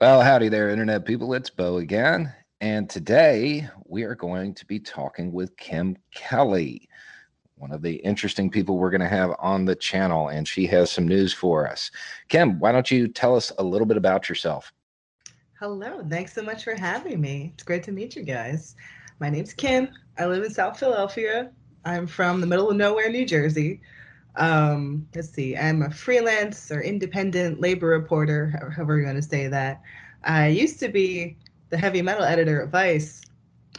Well, howdy there, Internet people. It's Beau again. And today we are going to be talking with Kim Kelly, one of the interesting people we're going to have on the channel. And she has some news for us. Kim, why don't you tell us a little bit about yourself? Hello. Thanks so much for having me. It's great to meet you guys. My name's Kim. I live in South Philadelphia. I'm from the middle of nowhere, New Jersey. Um, let's see, I'm a freelance or independent labor reporter, however you want to say that. I used to be the heavy metal editor at Vice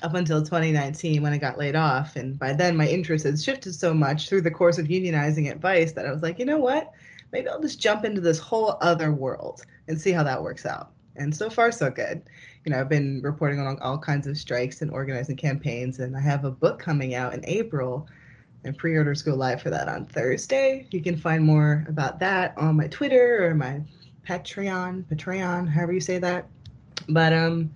up until 2019 when I got laid off. And by then, my interest had shifted so much through the course of unionizing at Vice that I was like, you know what? Maybe I'll just jump into this whole other world and see how that works out. And so far, so good. You know, I've been reporting on all kinds of strikes and organizing campaigns, and I have a book coming out in April and pre-orders go live for that on Thursday. You can find more about that on my Twitter or my Patreon, Patreon, however you say that. But um,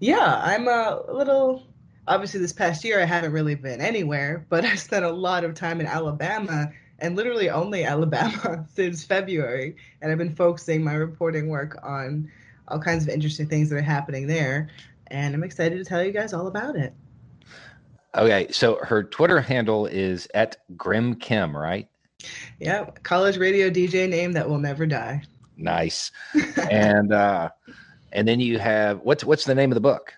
yeah, I'm a little. Obviously, this past year I haven't really been anywhere, but I spent a lot of time in Alabama and literally only Alabama since February, and I've been focusing my reporting work on all kinds of interesting things that are happening there, and I'm excited to tell you guys all about it. Okay, so her Twitter handle is at Grim Kim, right? Yeah, college radio DJ name that will never die. Nice. and uh and then you have what's what's the name of the book?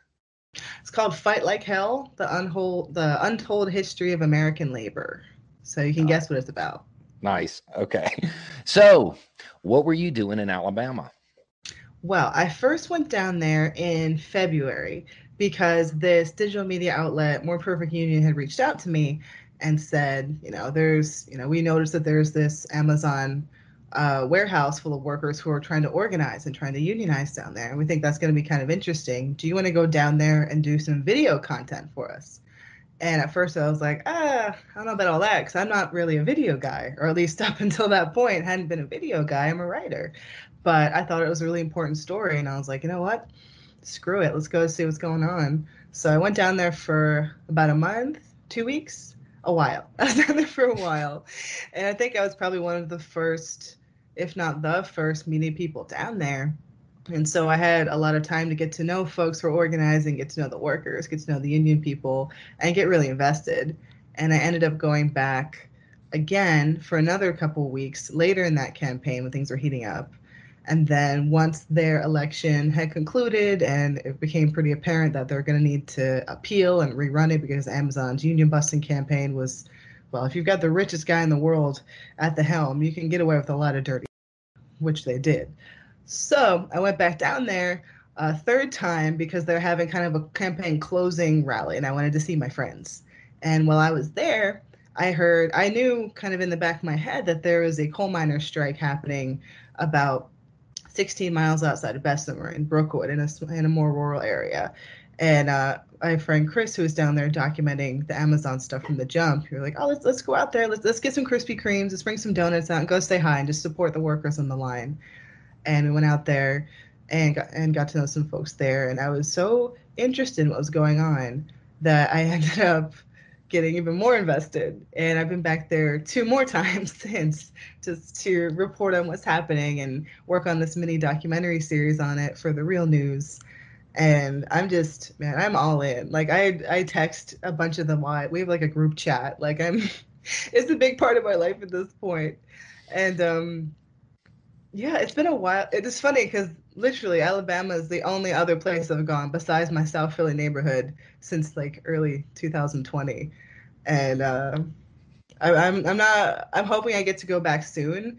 It's called Fight Like Hell: The Untold the Untold History of American Labor. So you can oh. guess what it's about. Nice. Okay. So, what were you doing in Alabama? Well, I first went down there in February because this digital media outlet, More Perfect Union, had reached out to me and said, you know, there's, you know, we noticed that there's this Amazon uh, warehouse full of workers who are trying to organize and trying to unionize down there. And we think that's going to be kind of interesting. Do you want to go down there and do some video content for us? And at first I was like, ah, I don't know about all that because I'm not really a video guy, or at least up until that point, hadn't been a video guy. I'm a writer. But I thought it was a really important story. And I was like, you know what? Screw it, let's go see what's going on. So I went down there for about a month, two weeks, a while. I was down there for a while. And I think I was probably one of the first, if not the first, meeting people down there. And so I had a lot of time to get to know folks who are organizing, get to know the workers, get to know the union people, and get really invested. And I ended up going back again for another couple weeks later in that campaign when things were heating up and then once their election had concluded and it became pretty apparent that they're going to need to appeal and rerun it because Amazon's union busting campaign was, well, if you've got the richest guy in the world at the helm, you can get away with a lot of dirty, which they did. So I went back down there a third time because they're having kind of a campaign closing rally and I wanted to see my friends. And while I was there, I heard, I knew kind of in the back of my head that there was a coal miner strike happening about 16 miles outside of Bessemer in Brookwood in a, in a more rural area. And uh, my friend Chris, who was down there documenting the Amazon stuff from the jump, we were like, oh, let's, let's go out there. Let's, let's get some Krispy Kremes. Let's bring some donuts out and go say hi and just support the workers on the line. And we went out there and got, and got to know some folks there. And I was so interested in what was going on that I ended up getting even more invested. And I've been back there two more times since just to report on what's happening and work on this mini documentary series on it for the real news. And I'm just, man, I'm all in. Like I, I text a bunch of them. We have like a group chat. Like I'm, it's a big part of my life at this point. And um, yeah, it's been a while. It's funny because literally Alabama is the only other place I've gone besides my South Philly neighborhood since like early 2020, and uh, I, I'm I'm not. I'm hoping I get to go back soon.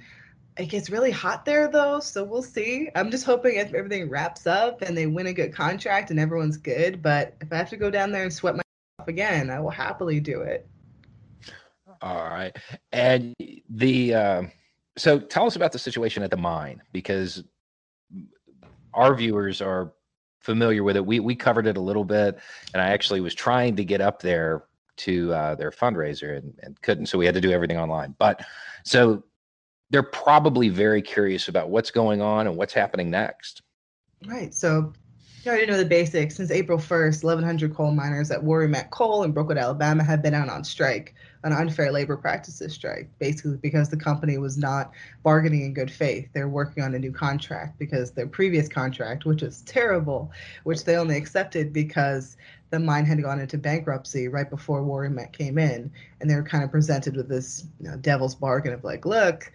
It gets really hot there though, so we'll see. I'm just hoping if everything wraps up and they win a good contract and everyone's good. But if I have to go down there and sweat myself again, I will happily do it. All right, and the. Uh so tell us about the situation at the mine because our viewers are familiar with it. We we covered it a little bit, and I actually was trying to get up there to uh, their fundraiser and, and couldn't, so we had to do everything online. But so they're probably very curious about what's going on and what's happening next. Right. So you already know the basics. Since April 1st, 1,100 coal miners at Warrior Met Coal in Brookwood, Alabama, have been out on strike, an unfair labor practices strike, basically because the company was not bargaining in good faith. They're working on a new contract because their previous contract, which was terrible, which they only accepted because the mine had gone into bankruptcy right before Warrior Met came in, and they were kind of presented with this you know, devil's bargain of like, look,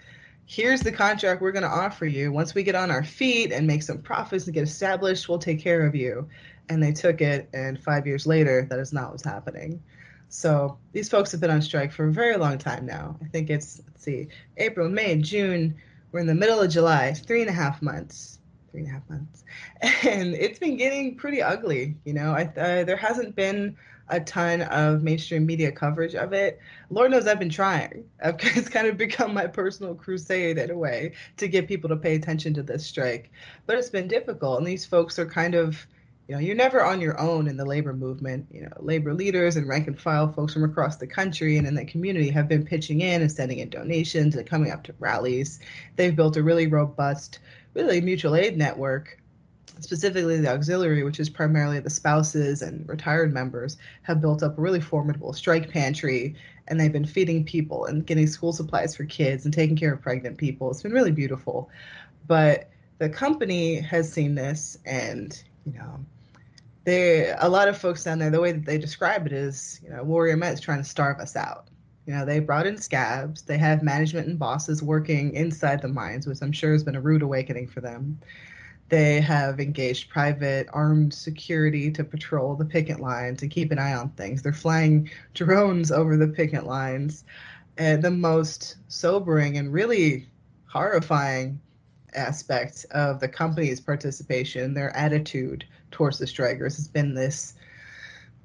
here's the contract we're going to offer you. Once we get on our feet and make some profits and get established, we'll take care of you. And they took it, and five years later, that is not what's happening. So these folks have been on strike for a very long time now. I think it's, let's see, April, May, June. We're in the middle of July, three and a half months. Three and a half months. And it's been getting pretty ugly. You know, I, uh, there hasn't been a ton of mainstream media coverage of it. Lord knows I've been trying. It's kind of become my personal crusade in a way to get people to pay attention to this strike. But it's been difficult, and these folks are kind of, you know, you're never on your own in the labor movement. You know, labor leaders and rank and file folks from across the country and in the community have been pitching in and sending in donations and coming up to rallies. They've built a really robust, really mutual aid network specifically the auxiliary, which is primarily the spouses and retired members, have built up a really formidable strike pantry and they've been feeding people and getting school supplies for kids and taking care of pregnant people. It's been really beautiful. But the company has seen this and, you know, they a lot of folks down there, the way that they describe it is, you know, Warrior Met is trying to starve us out. You know, they brought in scabs. They have management and bosses working inside the mines, which I'm sure has been a rude awakening for them. They have engaged private armed security to patrol the picket lines and keep an eye on things. They're flying drones over the picket lines. And the most sobering and really horrifying aspect of the company's participation, their attitude towards the strikers, has been this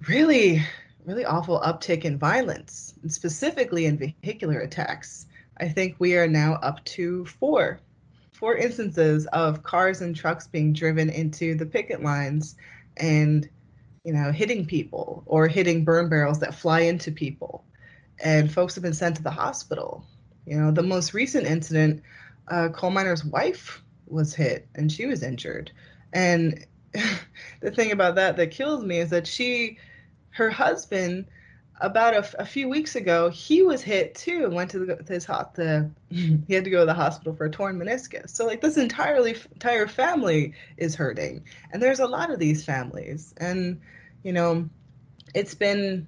really, really awful uptick in violence, and specifically in vehicular attacks. I think we are now up to four four instances of cars and trucks being driven into the picket lines and you know hitting people or hitting burn barrels that fly into people. And folks have been sent to the hospital. You know the most recent incident a coal miner's wife was hit and she was injured. And the thing about that that kills me is that she her husband about a, a, few weeks ago, he was hit too and went to the, his hot the he had to go to the hospital for a torn meniscus. So like this entirely entire family is hurting, and there's a lot of these families, and you know, it's been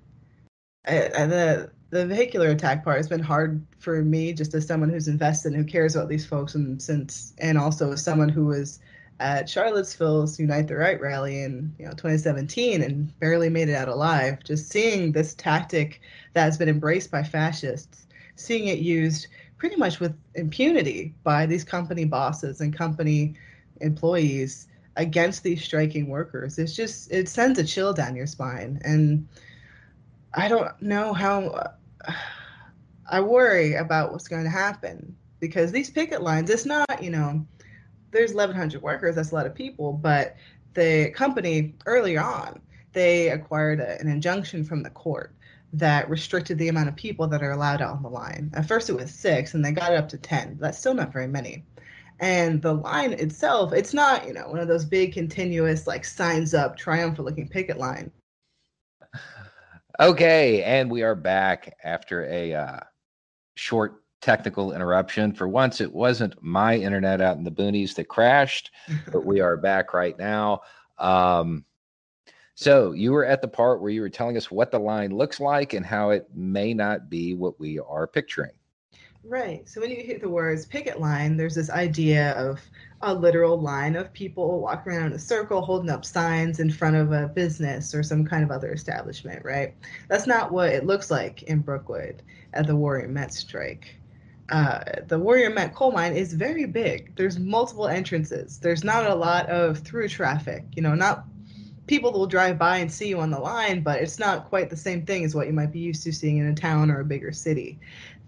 uh, the the vehicular attack part has been hard for me just as someone who's invested and who cares about these folks and since and also as someone who was at Charlottesville's Unite the Right rally in you know 2017 and barely made it out alive. Just seeing this tactic that has been embraced by fascists, seeing it used pretty much with impunity by these company bosses and company employees against these striking workers. It's just it sends a chill down your spine, and I don't know how. I worry about what's going to happen because these picket lines. It's not you know there's 1,100 workers. That's a lot of people. But the company earlier on, they acquired a, an injunction from the court that restricted the amount of people that are allowed on the line. At first, it was six, and they got it up to 10. That's still not very many. And the line itself, it's not, you know, one of those big, continuous, like signs up, triumphant looking picket line. Okay, and we are back after a uh, short technical interruption. For once, it wasn't my internet out in the boonies that crashed, but we are back right now. Um, so you were at the part where you were telling us what the line looks like and how it may not be what we are picturing. Right. So when you hear the words picket line, there's this idea of a literal line of people walking around in a circle holding up signs in front of a business or some kind of other establishment, right? That's not what it looks like in Brookwood at the Warrior Met strike uh, the Warrior Met coal mine is very big. There's multiple entrances. There's not a lot of through traffic. You know, not people that will drive by and see you on the line, but it's not quite the same thing as what you might be used to seeing in a town or a bigger city.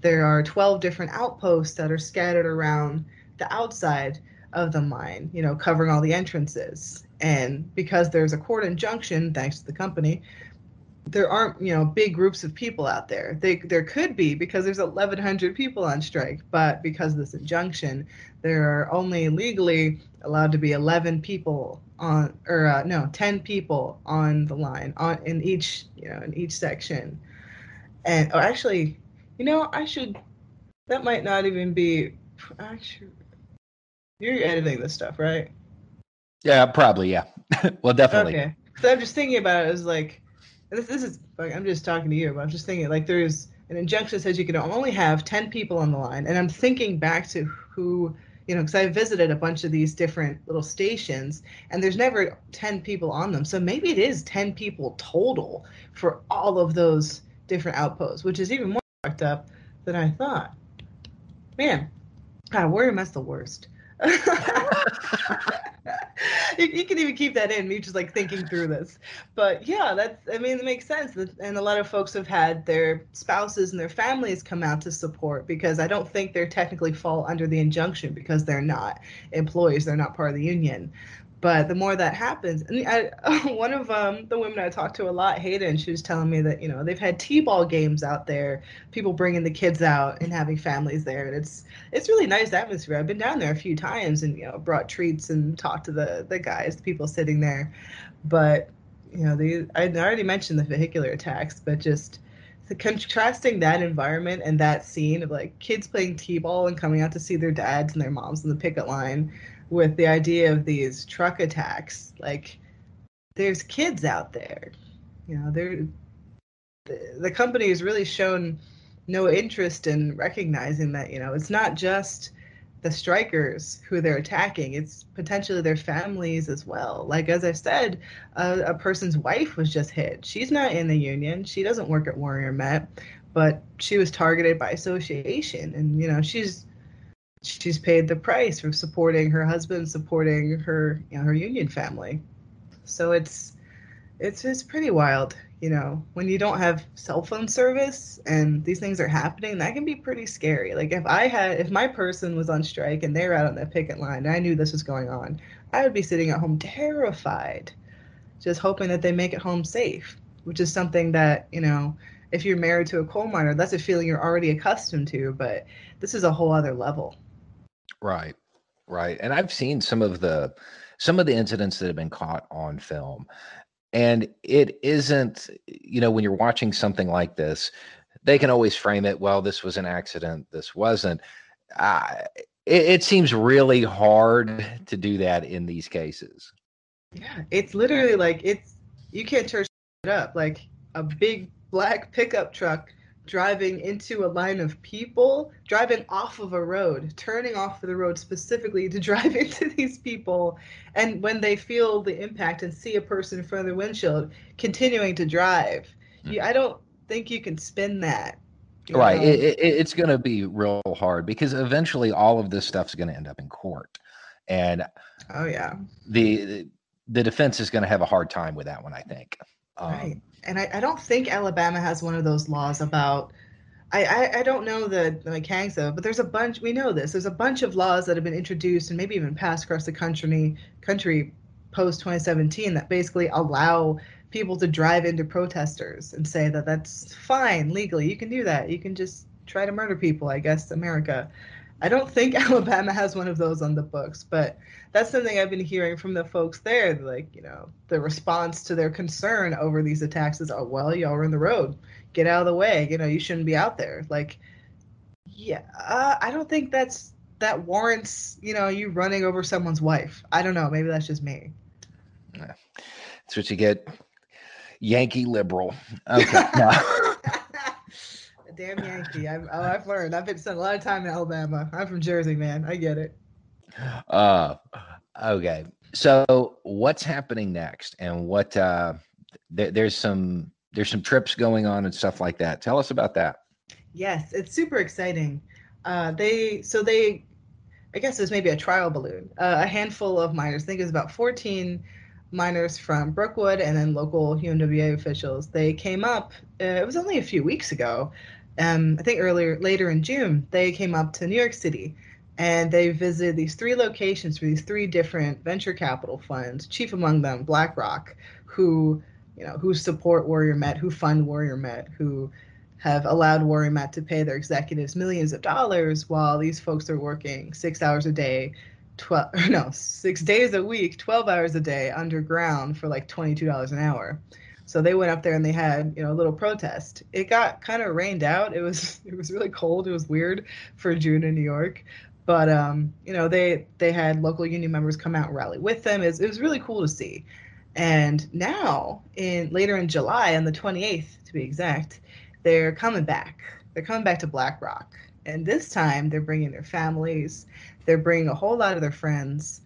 There are 12 different outposts that are scattered around the outside of the mine, you know, covering all the entrances. And because there's a court injunction, thanks to the company, there aren't you know big groups of people out there. They, there could be because there's 1,100 people on strike, but because of this injunction, there are only legally allowed to be 11 people on, or uh, no, 10 people on the line on in each you know in each section. And oh, actually, you know, I should. That might not even be. Actually, you're editing this stuff, right? Yeah, probably. Yeah. well, definitely. Okay. So I'm just thinking about it as like this, this is I'm just talking to you, but I'm just thinking like there's an injunction that says you can only have 10 people on the line, and I'm thinking back to who you know because I visited a bunch of these different little stations, and there's never 10 people on them, so maybe it is 10 people total for all of those different outposts, which is even more fucked up than I thought. Man, God, Warrior Met's the worst. you, you, can even keep that in me just like thinking through this. But yeah that's i mean it makes sense. And a lot of folks have had their spouses and their families come out to support because i don't think they're technically fall under the injunction because they're not employees they're not part of the union but the more that happens, and I, one of um, the women I talked to a lot, Haeden, she was telling me that you know they've had t-ball games out there, people bringing the kids out and having families there, and it's it's really nice atmosphere. I've been down there a few times and you know brought treats and talked to the the guys, the people sitting there, but you know the I already mentioned the vehicular attacks, but just contrasting that environment and that scene of like kids playing t-ball and coming out to see their dads and their moms in the picket line with the idea of these truck attacks. Like, there's kids out there. You know, the, the company has really shown no interest in recognizing that, you know, it's not just the strikers who they're attacking, it's potentially their families as well. Like, as I said, a, a person's wife was just hit. She's not in the union, she doesn't work at Warrior Met, but she was targeted by association. And, you know, she's she's paid the price for supporting her husband, supporting her, you know, her union family. So it's it's just pretty wild, you know, when you don't have cell phone service and these things are happening, that can be pretty scary. Like if I had if my person was on strike and they're out on the picket line and I knew this was going on, I would be sitting at home terrified, just hoping that they make it home safe, which is something that, you know, if you're married to a coal miner, that's a feeling you're already accustomed to, but this is a whole other level. Right. Right. And I've seen some of the some of the incidents that have been caught on film. And it isn't, you know, when you're watching something like this, they can always frame it, well, this was an accident, this wasn't. Uh, it, it seems really hard to do that in these cases. Yeah, it's literally like it's you can't turn it up. Like a big black pickup truck driving into a line of people, driving off of a road, turning off of the road specifically to drive into these people. And when they feel the impact and see a person in front of the windshield, continuing to drive. You, I don't think you can spin that. Right. It, it, it's going to be real hard because eventually all of this stuff's going to end up in court. And oh, yeah. The, the defense is going to have a hard time with that one, I think. Um, right and I, I don't think Alabama has one of those laws about I, I, I, don't know the, the mechanics of it, but there's a bunch. We know this. There's a bunch of laws that have been introduced and maybe even passed across the country, country post 2017 that basically allow people to drive into protesters and say that that's fine legally. You can do that. You can just try to murder people. I guess America. I don't think Alabama has one of those on the books, but that's something I've been hearing from the folks there. Like, you know, the response to their concern over these attacks is, oh, well, y'all are in the road. Get out of the way. You know, you shouldn't be out there. Like, yeah, uh, I don't think that's that warrants, you know, you running over someone's wife. I don't know. Maybe that's just me. That's what you get. Yankee liberal. Okay. Damn Yankee. I've, oh, I've learned. I've been spent a lot of time in Alabama. I'm from Jersey, man. I get it. Uh, okay. So what's happening next, and what? Uh, th- there's some there's some trips going on and stuff like that. Tell us about that. Yes, it's super exciting. Uh, they so they, I guess it was maybe a trial balloon. Uh, a handful of miners. I think it was about 14 miners from Brookwood and then local UMWA officials. They came up. Uh, it was only a few weeks ago. Um, I think earlier, later in June, they came up to New York City and they visited these three locations for these three different venture capital funds, chief among them BlackRock, who you know who support Warrior Met, who fund Warrior Met, who have allowed Warrior Met to pay their executives millions of dollars while these folks are working six hours a day, twelve no six days a week, twelve hours a day underground for like twenty two dollars an hour. So they went up there and they had, you know, a little protest. It got kind of rained out. It was it was really cold. It was weird for June in New York. But um, you know, they they had local union members come out and rally with them. It was, it was really cool to see. And now, in later in July, on the 28th to be exact, they're coming back. They're coming back to BlackRock. and this time they're bringing their families. They're bringing a whole lot of their friends.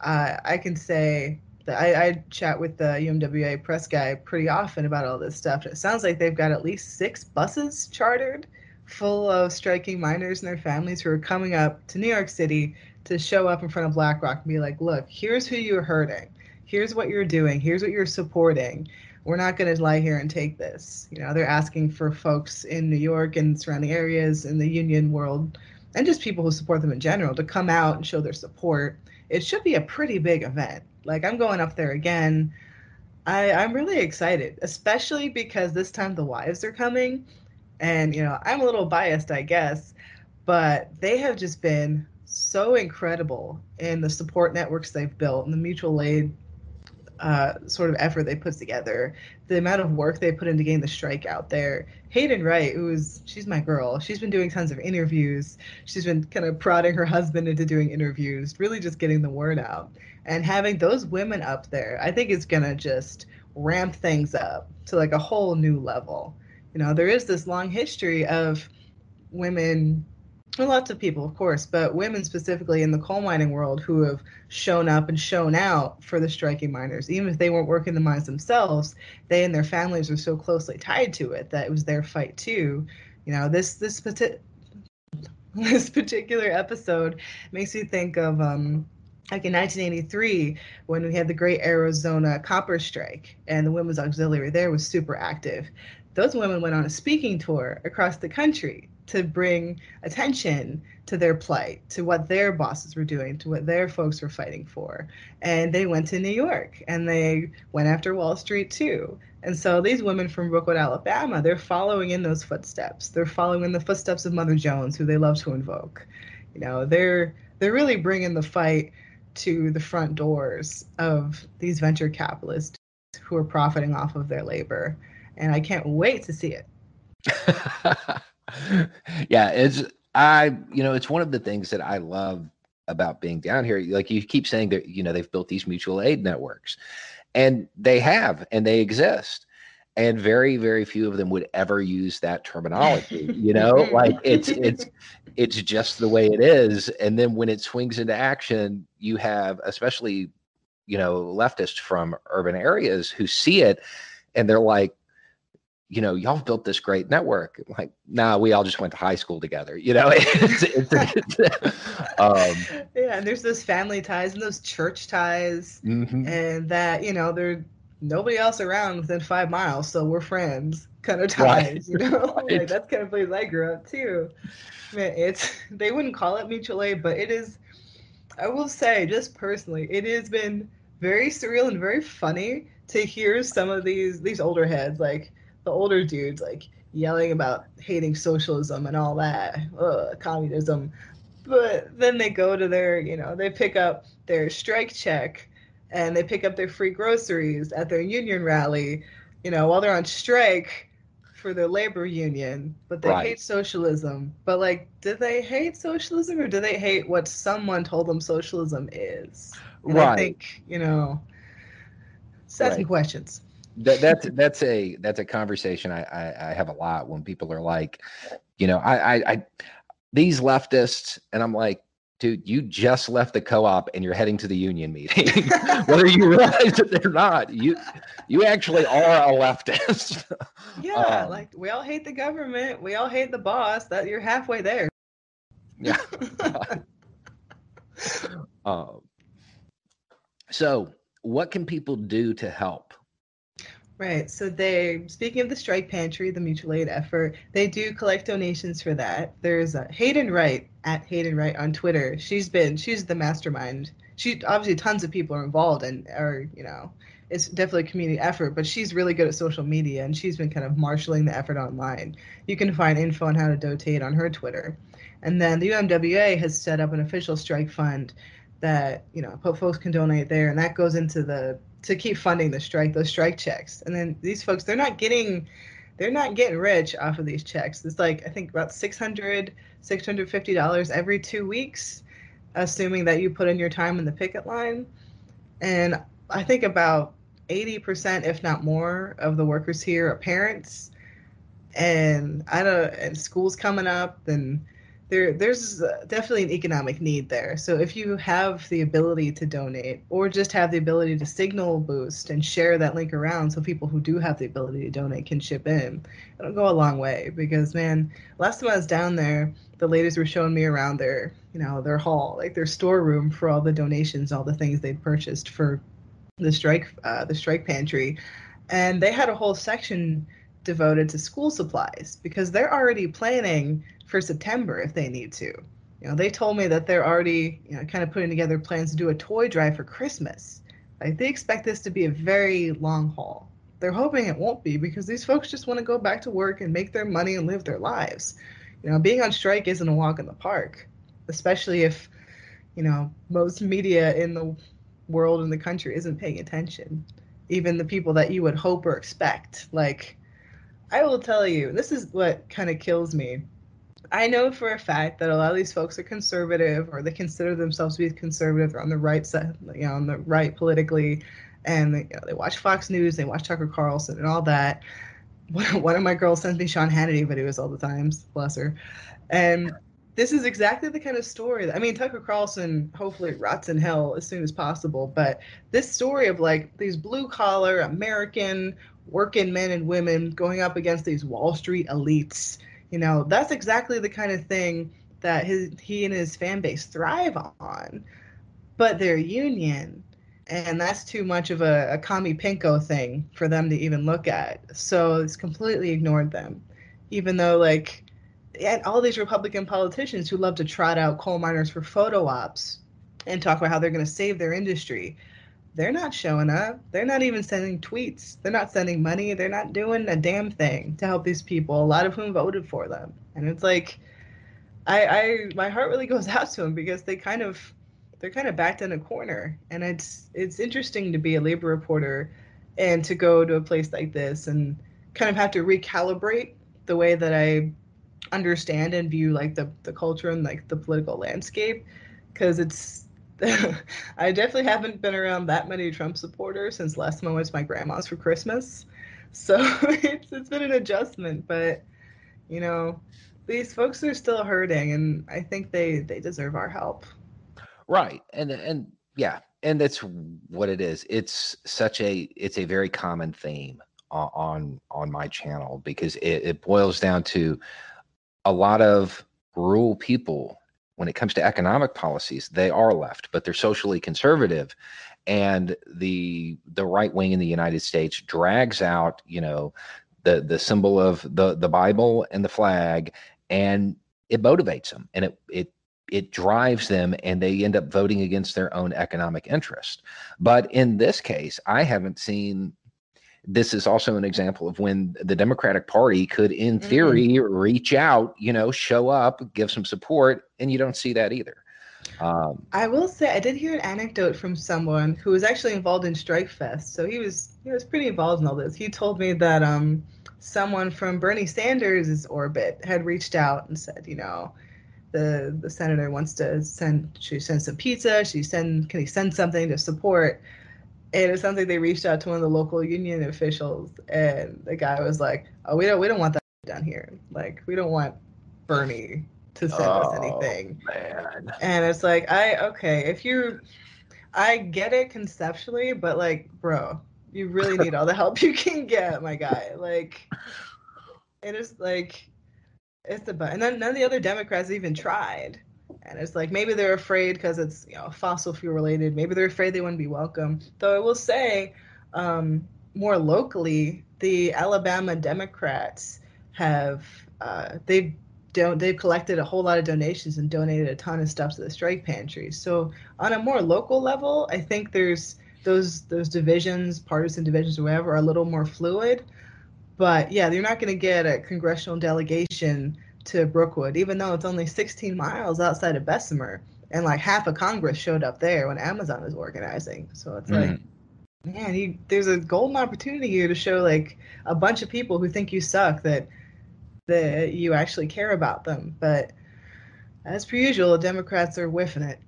Uh, I can say I, I chat with the UMWA press guy pretty often about all this stuff. It sounds like they've got at least six buses chartered full of striking miners and their families who are coming up to New York City to show up in front of BlackRock and be like, look, here's who you're hurting. Here's what you're doing. Here's what you're supporting. We're not going to lie here and take this. You know, they're asking for folks in New York and surrounding areas in the union world and just people who support them in general to come out and show their support. It should be a pretty big event. Like, I'm going up there again. I, I'm really excited, especially because this time the wives are coming and, you know, I'm a little biased, I guess, but they have just been so incredible in the support networks they've built and the mutual aid uh, sort of effort they put together, the amount of work they put into getting the strike out there. Haeden Wright, who is she's my girl, she's been doing tons of interviews. She's been kind of prodding her husband into doing interviews, really just getting the word out. And having those women up there, I think is gonna just ramp things up to like a whole new level you know there is this long history of women lots of people of course but women specifically in the coal mining world who have shown up and shown out for the striking miners even if they weren't working the mines themselves they and their families were so closely tied to it that it was their fight too. You know this this this particular episode makes me think of um like in 1983 when we had the great arizona copper strike and the women's auxiliary there was super active. Those women went on a speaking tour across the country to bring attention to their plight, to what their bosses were doing, to what their folks were fighting for. And they went to New York and they went after Wall Street too. And so these women from Brookwood, Alabama, they're following in those footsteps. They're following in the footsteps of Mother Jones, who they love to invoke. You know, they're they're really bringing the fight to the front doors of these venture capitalists who are profiting off of their labor and I can't wait to see it. yeah, it's I you know it's one of the things that I love about being down here. Like you keep saying that you know they've built these mutual aid networks, and they have, and they exist. And very, very few of them would ever use that terminology. You know, mm-hmm. like it's it's it's just the way it is. And then when it swings into action, you have especially you know leftists from urban areas who see it and they're like you know, y'all built this great network. Like, nah, we all just went to high school together. You know, it's, it's, it's, um, yeah, and there's those family ties and those church ties, mm-hmm. and that you know, there nobody else around within five miles, so we're friends, kind of ties. Right. You know, right. like that's kind of place I grew up too. Man, it's they wouldn't call it mutual aid, but it is. I will say, just personally, it has been very surreal and very funny to hear some of these these older heads like the older dudes like yelling about hating socialism and all that, Ugh, communism. But then they go to their, you know, they pick up their strike check and they pick up their free groceries at their union rally, you know, while they're on strike for their labor union, but they right. hate socialism. But like, do they hate socialism or do they hate what someone told them socialism is? And right. I think, you know, it's asking right. questions that, that's that's a that's a conversation I, I, I have a lot when people are like, you know, I, I I these leftists, and I'm like, dude, you just left the co-op and you're heading to the union meeting. Whether you realize that they're not, you you actually are a leftist. yeah, um, like we all hate the government, we all hate the boss. That you're halfway there. Yeah. um, so, what can people do to help? Right. So they, speaking of the strike pantry, the mutual aid effort, they do collect donations for that. There's a Haeden Wright at Haeden Wright on Twitter. She's been, she's the mastermind. She obviously tons of people are involved and are, you know, it's definitely a community effort, but she's really good at social media and she's been kind of marshaling the effort online. You can find info on how to donate on her Twitter. And then the UMWA has set up an official strike fund that, you know, folks can donate there and that goes into the to keep funding the strike, those strike checks. And then these folks, they're not getting they're not getting rich off of these checks. It's like I think about 600 $650 every 2 weeks assuming that you put in your time in the picket line. And I think about 80% if not more of the workers here are parents and I don't and school's coming up and there there's definitely an economic need there. So if you have the ability to donate or just have the ability to signal boost and share that link around so people who do have the ability to donate can chip in, it'll go a long way because man, last time I was down there, the ladies were showing me around their, you know, their hall, like their storeroom for all the donations, all the things they'd purchased for the strike uh, the strike pantry and they had a whole section devoted to school supplies because they're already planning for September if they need to. You know, they told me that they're already, you know, kind of putting together plans to do a toy drive for Christmas. Like they expect this to be a very long haul. They're hoping it won't be because these folks just want to go back to work and make their money and live their lives. You know, being on strike isn't a walk in the park, especially if, you know, most media in the world and the country isn't paying attention. Even the people that you would hope or expect. Like, I will tell you, this is what kind of kills me. I know for a fact that a lot of these folks are conservative or they consider themselves to be conservative or on the right side, you know, on the right politically. And they, you know, they watch Fox News, they watch Tucker Carlson and all that. One of my girls sends me Sean Hannity videos all the times, bless her. And this is exactly the kind of story that, I mean, Tucker Carlson hopefully rots in hell as soon as possible, but this story of like these blue collar American working men and women going up against these Wall Street elites, you know, that's exactly the kind of thing that his, he and his fan base thrive on. But their union, and that's too much of a, a commie pinko thing for them to even look at. So it's completely ignored them, even though like and all these Republican politicians who love to trot out coal miners for photo ops and talk about how they're going to save their industry. They're not showing up. They're not even sending tweets. They're not sending money. They're not doing a damn thing to help these people, a lot of whom voted for them. And it's like, I, I my heart really goes out to them because they kind of they're kind of backed in a corner. And it's it's interesting to be a labor reporter and to go to a place like this and kind of have to recalibrate the way that I understand and view like the the culture and like the political landscape because it's I definitely haven't been around that many Trump supporters since last time I went to my grandma's for Christmas. So it's it's been an adjustment, but you know, these folks are still hurting and I think they they deserve our help. Right. And and yeah, and that's what it is. It's such a it's a very common theme on on my channel because it, it boils down to a lot of rural people when it comes to economic policies they are left but they're socially conservative. And the the right wing in the united states drags out you know the the symbol of the the bible and the flag and it motivates them and it it it drives them and they end up voting against their own economic interest. But in this case i haven't seen this is also an example of when the Democratic Party could, in mm-hmm. theory, mm-hmm. reach out, you know, show up, give some support, and you don't see that either. Um, I will say I did hear an anecdote from someone who was actually involved in Strike Fest. So he was he was pretty involved in all this. He told me that um, someone from Bernie Sanders' orbit had reached out and said, you know, the the senator wants to send she send some pizza. She send can he send something to support and it sounds like they reached out to one of the local union officials, and the guy was like, "Oh, we don't, we don't want that down here. Like, we don't want Bernie to send oh, us anything." Man. And it's like, I okay, if you, I get it conceptually, but like, bro, you really need all the help you can get, my guy. Like, it is like, it's the but, and then none of the other Democrats even tried and it's like maybe they're afraid because it's you know fossil fuel related maybe they're afraid they wouldn't be welcome though i will say um, more locally, the Alabama Democrats have uh, they've don't they've collected a whole lot of donations and donated a ton of stuff to the strike pantry. So on a more local level, I think there's those those divisions, partisan divisions, or whatever, are a little more fluid. But yeah, you're not going to get a congressional delegation to Brookwood, even though it's only 16 miles outside of Bessemer, and like half of Congress showed up there when Amazon was organizing. So it's mm. like, man, you, there's a golden opportunity here to show like a bunch of people who think you suck that that you actually care about them. But as per usual, the Democrats are whiffing it.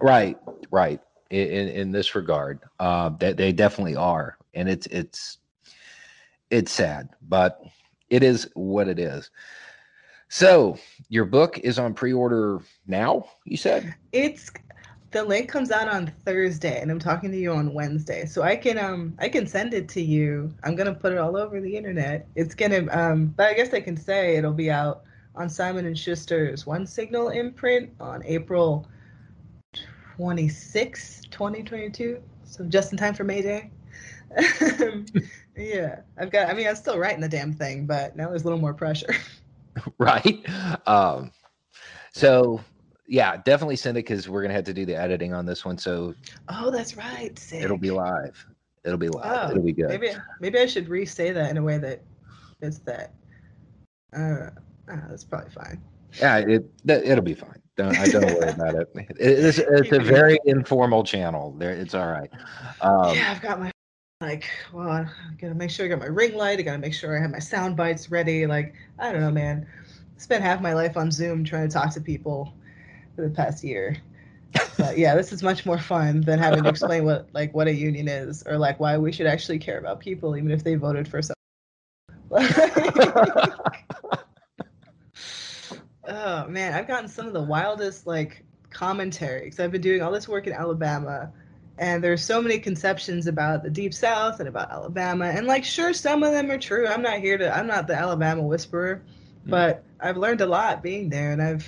Right, right. In in this regard, uh, that they definitely are, and it's it's it's sad, but it is what it is. So your book is on pre-order now. You said it's the link comes out on Thursday, and I'm talking to you on Wednesday, so I can um I can send it to you. I'm gonna put it all over the internet. It's gonna um, but I guess I can say it'll be out on Simon and Schuster's One Signal imprint on April 26, 2022. So just in time for May Day. yeah, I've got. I mean, I'm still writing the damn thing, but now there's a little more pressure. right. Um. So yeah, definitely send it because we're gonna have to do the editing on this one. So oh, that's right. Sick. It'll be live. It'll be live. Oh, It'll be good. Maybe maybe I should re-say that in a way that is that. Uh, uh, that's probably fine. Yeah, it it'll be fine. Don't I don't worry about it. It's it's a very informal channel. There, it's all right. Um, yeah, I've got my like, well, I gotta make sure I got my ring light. I gotta make sure I have my sound bites ready. Like, I don't know, man. I spent half my life on Zoom trying to talk to people for the past year. But yeah, this is much more fun than having to explain what like what a union is or like why we should actually care about people even if they voted for some. oh man, I've gotten some of the wildest like commentary because I've been doing all this work in Alabama and there's so many conceptions about the deep south and about alabama. And like sure some of them are true. I'm not here to i'm not the alabama whisperer mm. but i've learned a lot being there. And i've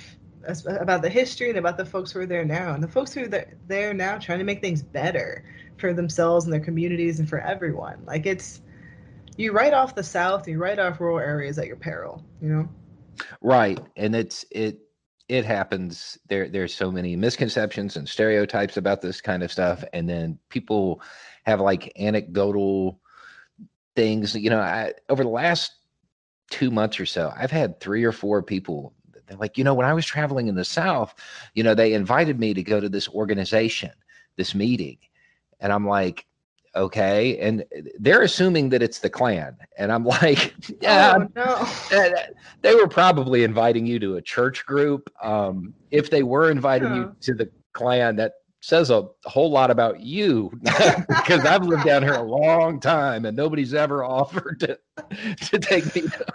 about the history and about the folks who are there now. And the folks who are there now trying to make things better for themselves and their communities and for everyone. Like it's you write off the south you write off rural areas at your peril you know? Right. And it's it it happens there there's so many misconceptions and stereotypes about this kind of stuff and then people have like anecdotal things you know I, over the last two months or so i've had three or four people they're like, you know, when I was traveling in the South, you know, they invited me to go to this organization, this meeting. And I'm like, okay. And they're assuming that it's the Klan. And I'm like, yeah, oh, no. they were probably inviting you to a church group. Um, if they were inviting yeah. you to the Klan, that says a whole lot about you because I've lived down here a long time and nobody's ever offered to, to take me. To,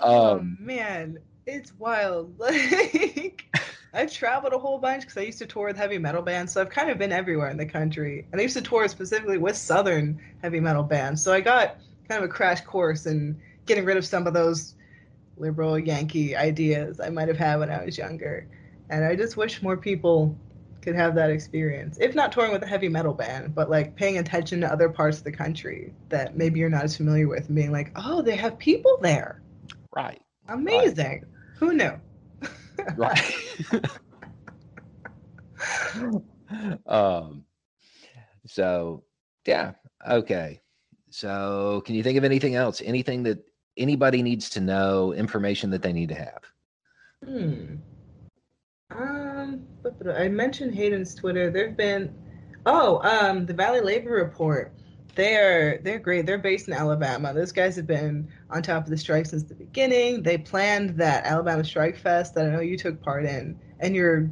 oh, um, oh man, it's wild. Like I've traveled a whole bunch because I used to tour with heavy metal bands, so I've kind of been everywhere in the country. And I used to tour specifically with Southern heavy metal bands, so I got kind of a crash course in getting rid of some of those liberal Yankee ideas I might have had when I was younger. And I just wish more people could have that experience. If not touring with a heavy metal band, but like paying attention to other parts of the country that maybe you're not as familiar with and being like, oh, they have people there. Right. Amazing. Right. Who knew? Right. um so yeah, okay. So can you think of anything else? Anything that anybody needs to know, information that they need to have? Hmm. Um, I mentioned Haeden's Twitter. There've been, oh, um, the Valley Labor Report they are they're great. They're based in Alabama. Those guys have been on top of the strike since the beginning. They planned that Alabama Strike Fest that I know you took part in, and your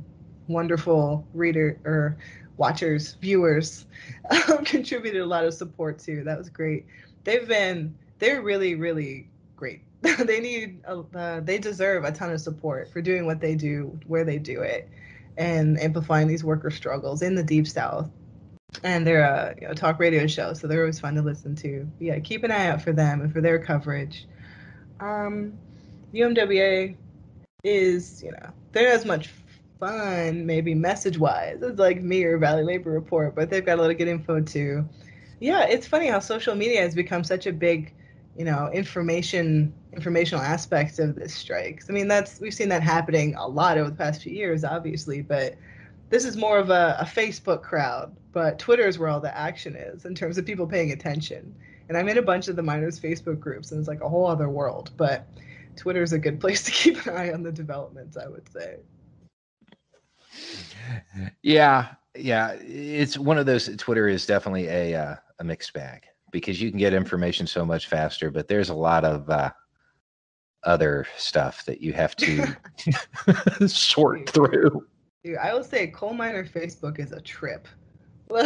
wonderful reader or watchers, viewers, um, contributed a lot of support too. That was great. They've been they're really really great. they need uh, they deserve a ton of support for doing what they do where they do it and amplifying these worker struggles in the deep south and they're a you know, talk radio show, so they're always fun to listen to. Yeah, keep an eye out for them and for their coverage. Um, UMWA is, you know, they're as much fun, maybe message wise, as like me or Valley Labor Report, but they've got a lot of good info too. Yeah, it's funny how social media has become such a big, you know, information informational aspect of this strikes. I mean, that's we've seen that happening a lot over the past few years, obviously, but this is more of a, a Facebook crowd. But Twitter is where all the action is in terms of people paying attention. And I'm in a bunch of the miners Facebook groups, and it's like a whole other world. But Twitter is a good place to keep an eye on the developments, I would say. Yeah, yeah, it's one of those. Twitter is definitely a uh, a mixed bag because you can get information so much faster, but there's a lot of uh, other stuff that you have to sort through. Dude, I will say coal miner Facebook is a trip.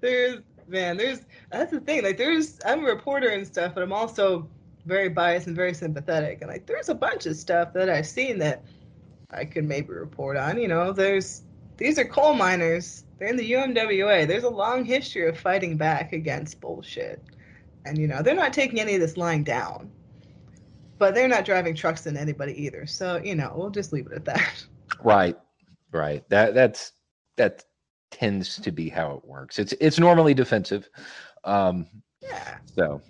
there's man, there's that's the thing. Like there's I'm a reporter and stuff, but I'm also very biased and very sympathetic. And like there's a bunch of stuff that I've seen that I could maybe report on. You know, there's these are coal miners. They're in the UMWA. There's a long history of fighting back against bullshit. And you know, they're not taking any of this lying down. But they're not driving trucks in anybody either. So, you know, we'll just leave it at that. Right. Right. That that's that tends to be how it works. It's it's normally defensive. Um yeah. So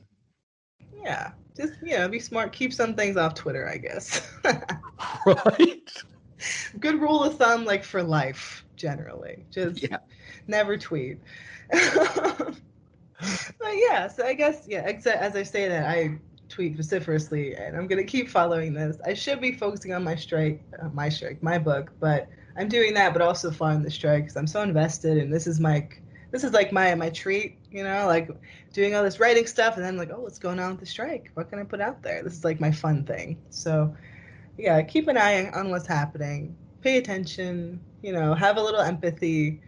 yeah. Just you know, be smart, keep some things off Twitter, I guess. right. Good rule of thumb like for life, generally. Just yeah. never tweet. but yeah, so I guess yeah, Except as I say that I tweet vociferously and I'm gonna keep following this. I should be focusing on my strike, uh, my strike, my book, but I'm doing that, but also following the strike because I'm so invested, and this is my this is like my my treat, you know, like doing all this writing stuff, and then like, oh, what's going on with the strike? What can I put out there? This is like my fun thing. So, yeah, keep an eye on what's happening. Pay attention. You know, have a little empathy.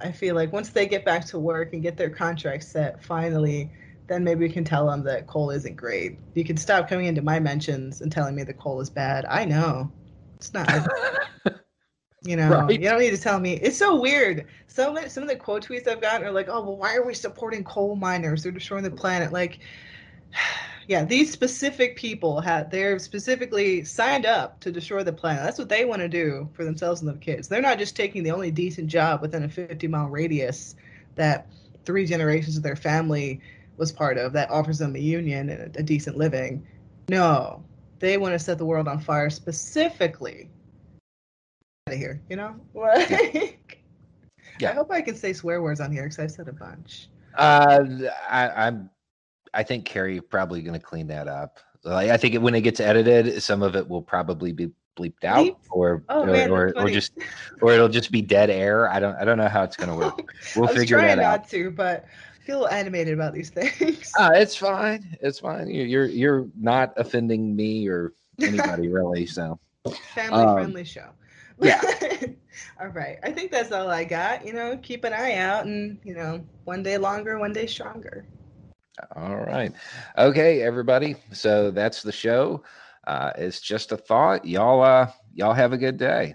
I feel like once they get back to work and get their contracts set, finally, then maybe we can tell them that coal isn't great. You can stop coming into my mentions and telling me the coal is bad. I know it's not. You know, right. you don't need to tell me. It's so weird. Some some of the quote tweets I've gotten are like, "Oh, well, why are we supporting coal miners? They're destroying the planet." Like, yeah, these specific people had they're specifically signed up to destroy the planet. That's what they want to do for themselves and their kids. They're not just taking the only decent job within a 50 mile radius that three generations of their family was part of that offers them a union and a, a decent living. No, they want to set the world on fire specifically Out of here, you know? Like, yeah. I hope I can say swear words on here because I've said a bunch. Uh, I, I'm. I think Carrie probably going to clean that up. Like, I think when it gets edited, some of it will probably be bleeped out, Bleep? or oh, or, man, or, or, just or it'll just be dead air. I don't I don't know how it's going to work. We'll figure that out. not to, but I feel animated about these things. Uh, it's fine. It's fine. You're you're not offending me or anybody really. So family um, friendly show. Yeah. all right. I think that's all I got. You know, keep an eye out and, you know, one day longer, one day stronger. All right. Okay, everybody. So that's the show. Uh, it's just a thought. Y'all uh y'all have a good day.